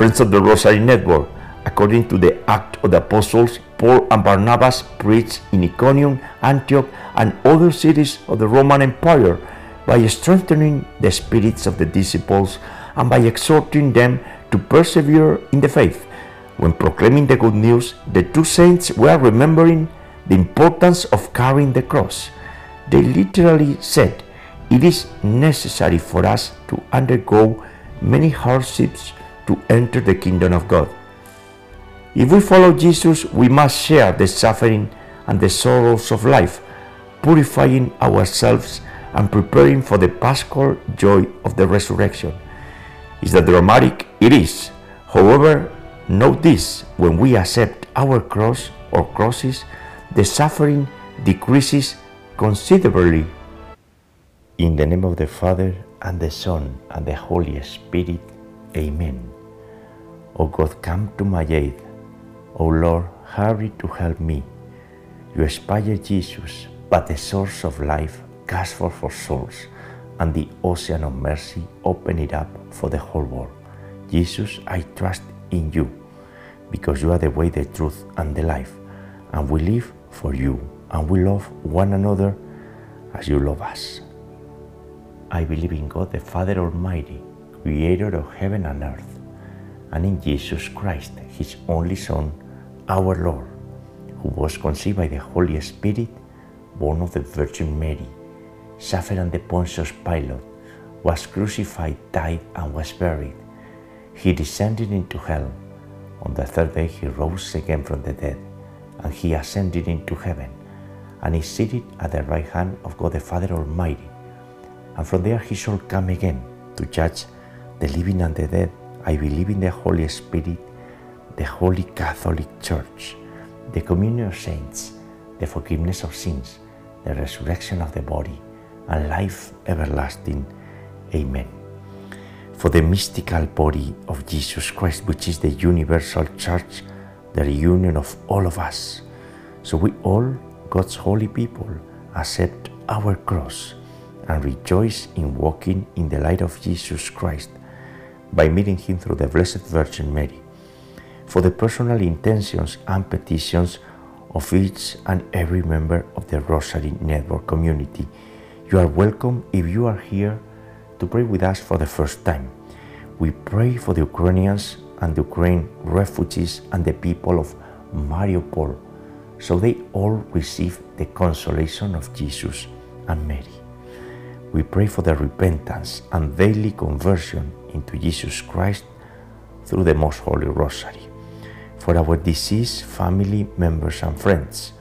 Friends of the Rosary Network, according to the Act of the Apostles, Paul and Barnabas preached in Iconium, Antioch, and other cities of the Roman Empire by strengthening the spirits of the disciples and by exhorting them to persevere in the faith. When proclaiming the good news, the two saints were remembering the importance of carrying the cross. They literally said, It is necessary for us to undergo many hardships to enter the kingdom of God. If we follow Jesus, we must share the suffering and the sorrows of life, purifying ourselves and preparing for the paschal joy of the resurrection. Is that dramatic? It is. However, note this when we accept our cross or crosses, the suffering decreases considerably. In the name of the Father, and the Son, and the Holy Spirit, Amen. O God, come to my aid. O Lord, hurry to help me. You inspire Jesus, but the source of life gasp for, for souls, and the ocean of mercy open it up for the whole world. Jesus, I trust in you, because you are the way, the truth, and the life, and we live for you, and we love one another as you love us. I believe in God, the Father Almighty, creator of heaven and earth, and in Jesus Christ, his only Son, our Lord, who was conceived by the Holy Spirit, born of the Virgin Mary, suffered under Pontius Pilate, was crucified, died, and was buried. He descended into hell. On the third day, he rose again from the dead, and he ascended into heaven, and is seated at the right hand of God the Father Almighty. And from there he shall come again to judge the living and the dead. I believe in the Holy Spirit, the Holy Catholic Church, the communion of saints, the forgiveness of sins, the resurrection of the body, and life everlasting. Amen. For the mystical body of Jesus Christ, which is the universal church, the reunion of all of us. So we all, God's holy people, accept our cross and rejoice in walking in the light of Jesus Christ by meeting Him through the Blessed Virgin Mary. For the personal intentions and petitions of each and every member of the Rosary Network community, you are welcome if you are here to pray with us for the first time. We pray for the Ukrainians and the Ukraine refugees and the people of Mariupol so they all receive the consolation of Jesus and Mary. We pray for the repentance and daily conversion into Jesus Christ through the Most Holy Rosary. For our deceased family members and friends,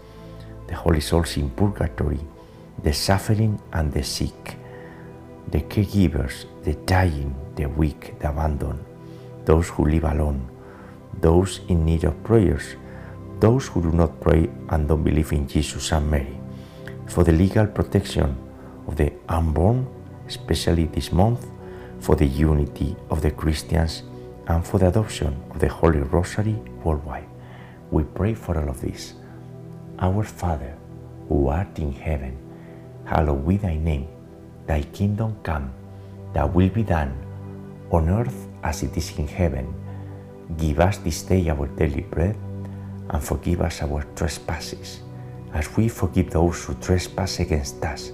the holy souls in purgatory, the suffering and the sick, the caregivers, the dying, the weak, the abandoned, those who live alone, those in need of prayers, those who do not pray and don't believe in Jesus and Mary, for the legal protection of the unborn, especially this month, for the unity of the Christians, and for the adoption of the Holy Rosary worldwide. We pray for all of this. Our Father, who art in heaven, hallowed be thy name. Thy kingdom come, thy will be done, on earth as it is in heaven. Give us this day our daily bread, and forgive us our trespasses, as we forgive those who trespass against us.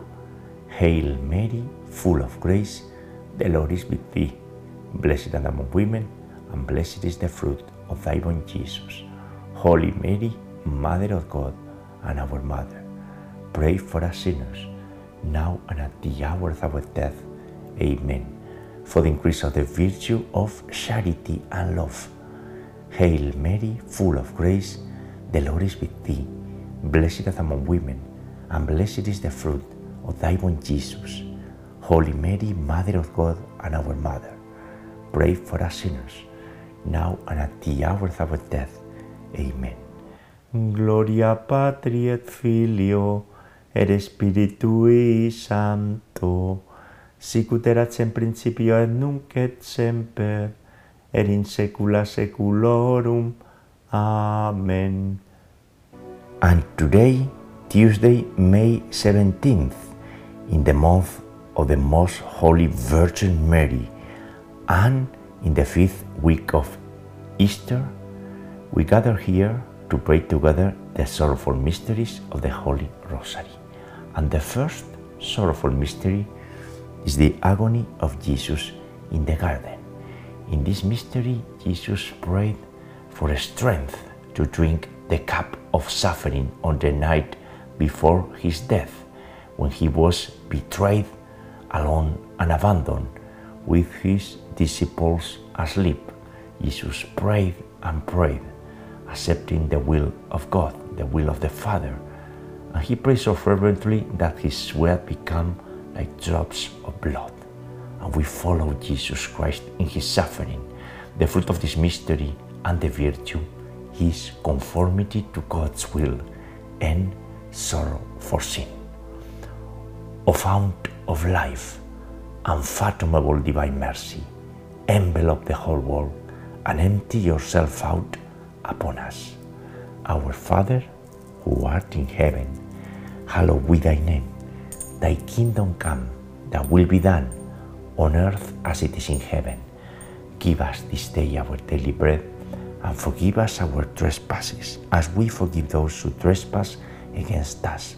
Hail Mary, full of grace, the Lord is with thee. Blessed art among women, and blessed is the fruit of thy womb, Jesus. Holy Mary, Mother of God, and our Mother, pray for us sinners, now and at the hour of our death. Amen. For the increase of the virtue of charity and love. Hail Mary, full of grace, the Lord is with thee. Blessed art among women, and blessed is the fruit of thy womb, Jesus. Holy Mary, Mother of God and our Mother, pray for us sinners, now and at the hour of our death. Amen. Gloria Patri et Filio et Spiritui Sancto, sicut erat in principio et nunc et semper, et in saecula saeculorum. Amen. And today, Tuesday, May 17th, in the month of the Most Holy Virgin Mary, and in the fifth week of Easter, we gather here to pray together the sorrowful mysteries of the Holy Rosary. And the first sorrowful mystery is the agony of Jesus in the garden. In this mystery, Jesus prayed for strength to drink the cup of suffering on the night before his death, when he was betrayed, alone, and abandoned, with his disciples asleep. Jesus prayed and prayed accepting the will of God, the will of the Father. And he prayed so fervently that his sweat became like drops of blood. And we follow Jesus Christ in his suffering. The fruit of this mystery and the virtue is conformity to God's will and sorrow for sin. O fount of life, unfathomable divine mercy, envelop the whole world and empty yourself out upon us. Our Father, who art in heaven, hallowed be thy name. Thy kingdom come, thy will be done, on earth as it is in heaven. Give us this day our daily bread, and forgive us our trespasses, as we forgive those who trespass against us.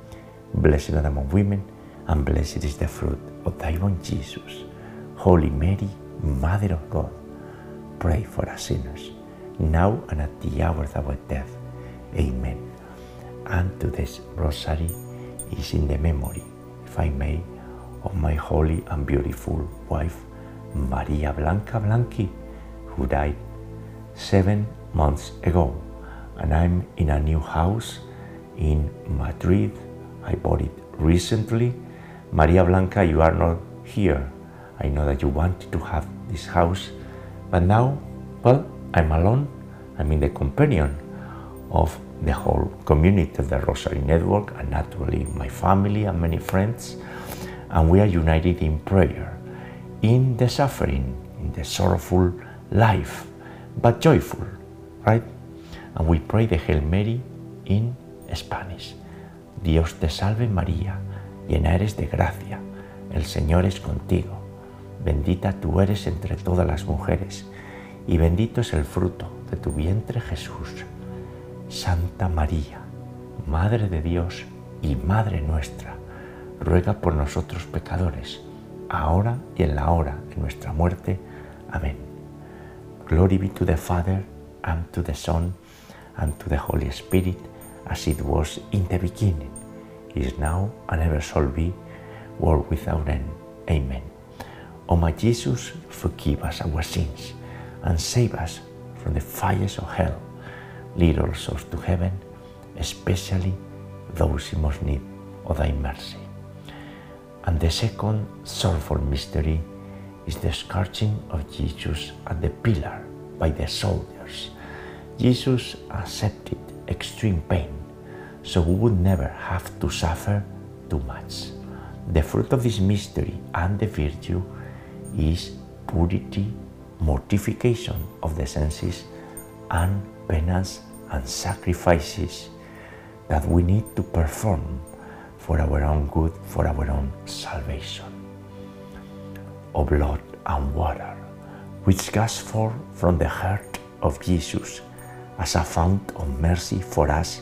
Blessed art among women, and blessed is the fruit of thy womb, Jesus. Holy Mary, Mother of God, pray for us sinners, now and at the hour of our death. Amen and today's rosary is in the memory, if I may, of my holy and beautiful wife, Maria Blanca Blanqui, who died seven months ago. And I'm in a new house in Madrid. I bought it recently. Maria Blanca, you are not here. I know that you wanted to have this house, but now, well, I'm alone. I'm in the companion of the whole community of the Rosary Network and naturally my family and many friends. And we are united in prayer, in the suffering, in the sorrowful life, but joyful, right? And we pray the Hail Mary in Spanish. Dios te salve María, llena eres de gracia, el Señor es contigo. Bendita tú eres entre todas las mujeres, y bendito es el fruto de tu vientre Jesús. Santa María, Madre de Dios y Madre nuestra, ruega por nosotros pecadores, ahora y en la hora de nuestra muerte. Amén. Glory be to the Father, and to the Son, and to the Holy Spirit, as it was in the beginning, is now, and ever shall be, world without end. Amen. O my Jesus, forgive us our sins, and save us from the fires of hell lead all souls to heaven, especially those in most need of thy mercy. And the second sorrowful mystery is the scourging of Jesus at the pillar by the soldiers. Jesus accepted extreme pain so we would never have to suffer too much. The fruit of this mystery and the virtue is purity, mortification of the senses, and penance and sacrifices that we need to perform for our own good, for our own salvation. O blood and water, which gush forth from the heart of Jesus as a fount of mercy for us,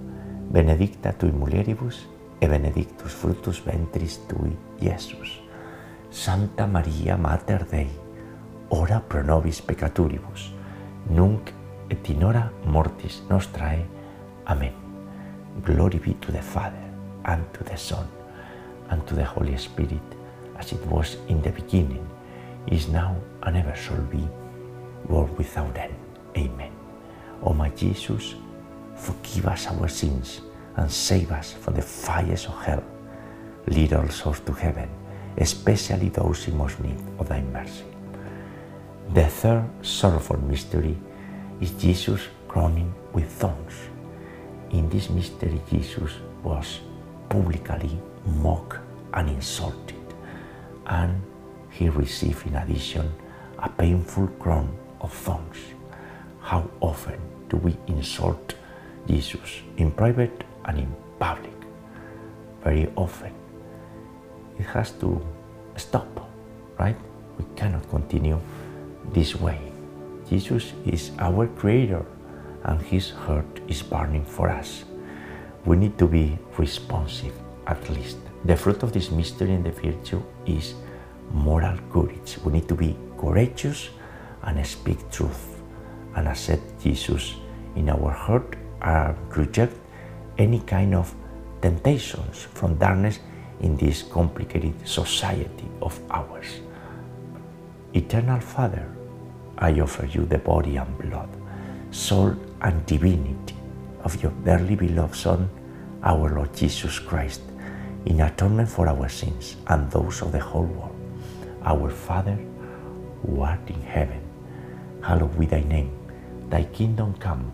benedicta tui mulieribus, e benedictus fructus ventris tui, Iesus. Santa Maria Mater Dei, ora pro nobis peccaturibus, nunc et in hora mortis nostrae. Amen. Glory be to the Father, and to the Son, and to the Holy Spirit, as it was in the beginning, is now, and ever shall be, world without end. Amen. O my Jesus, forgive us our sins and save us from the fires of hell. Lead all souls to heaven, especially those in most need of thy mercy. The third sorrowful mystery is Jesus crowning with thorns. In this mystery, Jesus was publicly mocked and insulted, and he received in addition a painful crown of thorns. How often do we insult Jesus in private and in public? Very often. It has to stop, right? We cannot continue this way. Jesus is our Creator and His heart is burning for us. We need to be responsive at least. The fruit of this mystery and the virtue is moral courage. We need to be courageous and speak truth and accept Jesus in our heart and reject any kind of temptations from darkness in this complicated society of ours. Eternal Father, I offer you the body and blood, soul and divinity of your dearly beloved Son, our Lord Jesus Christ, in atonement for our sins and those of the whole world. Our Father, who art in heaven, hallowed be thy name. Thy kingdom come,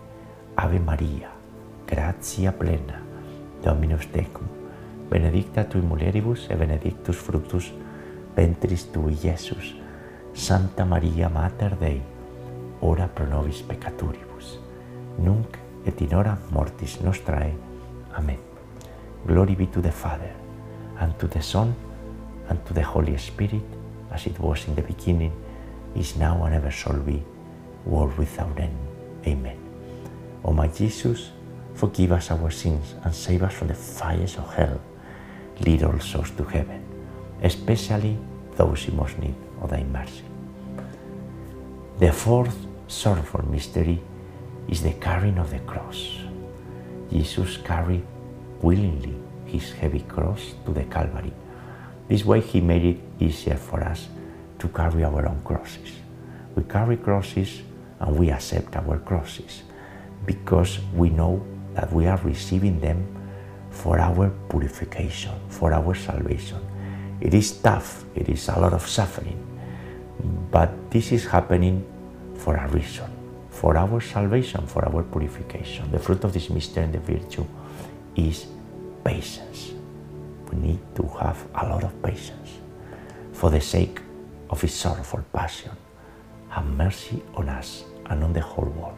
Ave Maria, gratia plena, Dominus tecum, benedicta tui mulieribus et benedictus fructus ventris tui, Iesus. Santa Maria Mater Dei, ora pro nobis peccaturibus, nunc et in hora mortis nostrae. Amen. Glory be to the Father, and to the Son, and to the Holy Spirit, as it was in the beginning, is now, and ever shall be, world without end. Amen. O my Jesus, forgive us our sins and save us from the fires of hell. Lead all souls to heaven, especially those in most need of thy mercy. The fourth sorrowful mystery is the carrying of the cross. Jesus carried willingly his heavy cross to the Calvary. This way, He made it easier for us to carry our own crosses. We carry crosses and we accept our crosses because we know that we are receiving them for our purification, for our salvation. It is tough, it is a lot of suffering, but this is happening for a reason, for our salvation, for our purification. The fruit of this mystery and the virtue is patience. We need to have a lot of patience for the sake of his sorrowful passion. Have mercy on us and on the whole world.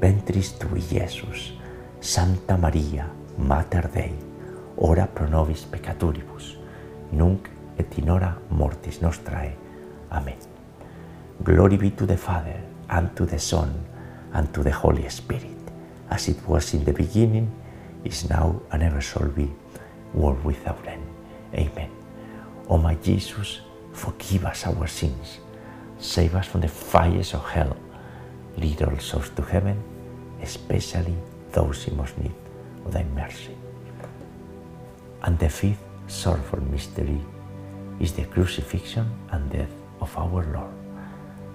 ventris tui, Iesus. Santa Maria, Mater Dei, ora pro nobis peccatoribus, nunc et in hora mortis nostrae. Amen. Glory be to the Father, and to the Son, and to the Holy Spirit, as it was in the beginning, is now, and ever shall be, world without end. Amen. O my Jesus, forgive us our sins, save us from the fires of hell, lead all souls to heaven, especially those in most need of thy mercy. And the fifth sorrowful mystery is the crucifixion and death of our Lord.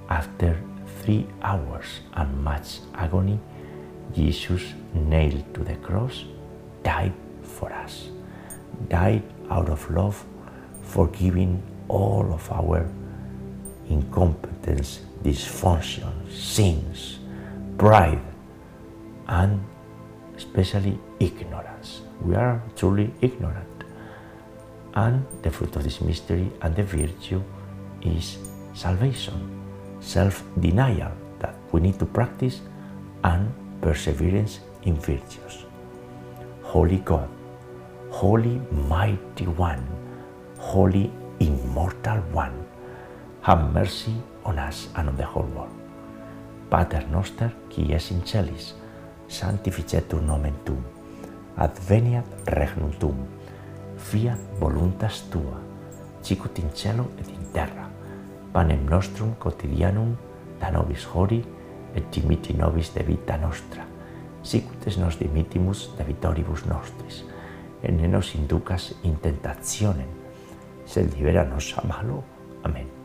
After three hours and much agony, Jesus, nailed to the cross, died for us, died out of love, forgiving all of our incompetence, dysfunction, sins, pride, and especially ignorance. We are truly ignorant. And the fruit of this mystery and the virtue is salvation, self denial that we need to practice, and perseverance in virtues. Holy God, Holy Mighty One, Holy Immortal One, have mercy on us and on the whole world. Pater noster, qui es in celis, sanctificetur nomen tuum, adveniat regnum tuum, fiat voluntas tua, sicut in cielo et in terra. Panem nostrum quotidianum da nobis hori et dimiti nobis debita nostra, sicut es nos dimitimus debitoribus nostris, et ne nos inducas in tentationem, sed libera nos a malo. Amen.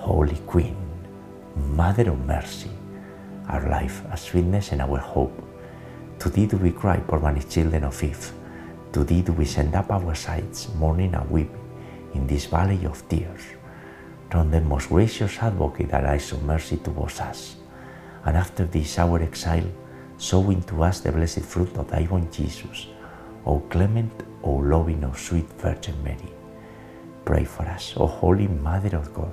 Holy Queen, Mother of Mercy, our life, our sweetness, and our hope. To thee do we cry, poor banished children of Eve. To thee do we send up our sighs, mourning and weeping, in this valley of tears. Turn the most gracious advocate thy eyes of mercy towards us, and after this our exile, sow into us the blessed fruit of thy womb, Jesus. O clement, O loving, O sweet Virgin Mary. Pray for us, O Holy Mother of God,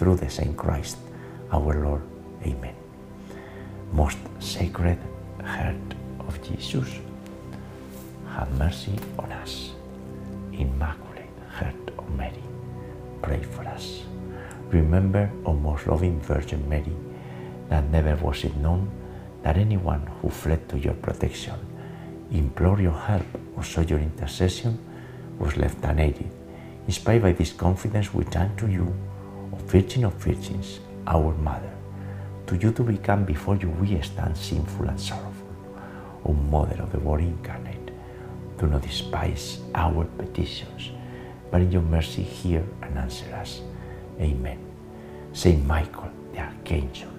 Through the same Christ, our Lord. Amen. Most Sacred Heart of Jesus, have mercy on us. Immaculate Heart of Mary, pray for us. Remember, O most loving Virgin Mary, that never was it known that anyone who fled to your protection, implored your help, or sought your intercession was left unaided. Inspired by this confidence, we turn to you, Virgin of Virgins, our Mother, to you to become before you we stand sinful and sorrowful. O Mother of the Word incarnate, do not despise our petitions, but in your mercy hear and answer us. Amen. Saint Michael, the Archangel,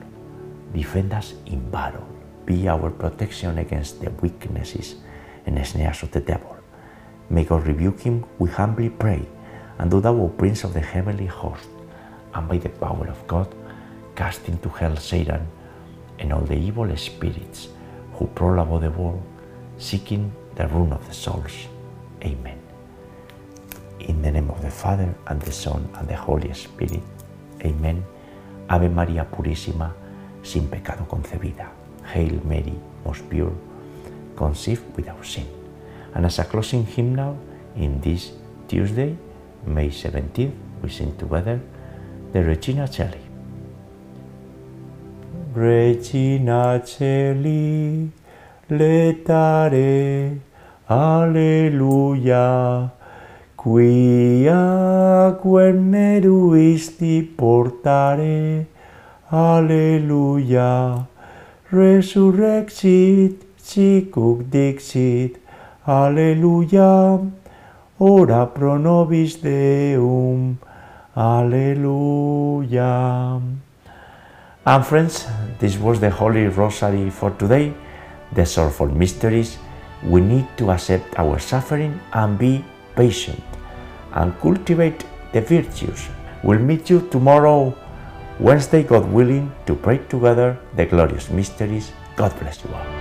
defend us in battle, be our protection against the weaknesses and snares of the devil. May God rebuke him, we humbly pray, and do thou, O Prince of the heavenly host, and by the power of God, cast into hell Satan and all the evil spirits who prowl about the world, seeking the ruin of the souls. Amen. In the name of the Father, and the Son, and the Holy Spirit. Amen. Ave María Purísima, sin pecado concebida. Hail Mary, most pure, conceived without sin. And as a closing hymn now, in this Tuesday, May 17th, we sing together de Regina Celli. Regina Celli, letare, alleluia, quia quem meruisti portare, alleluia, resurrexit, sicuc dixit, alleluia, ora pro nobis Deum, Alleluia. And friends, this was the Holy Rosary for today. The sorrowful mysteries. We need to accept our suffering and be patient and cultivate the virtues. We'll meet you tomorrow, Wednesday, God willing, to pray together the glorious mysteries. God bless you all.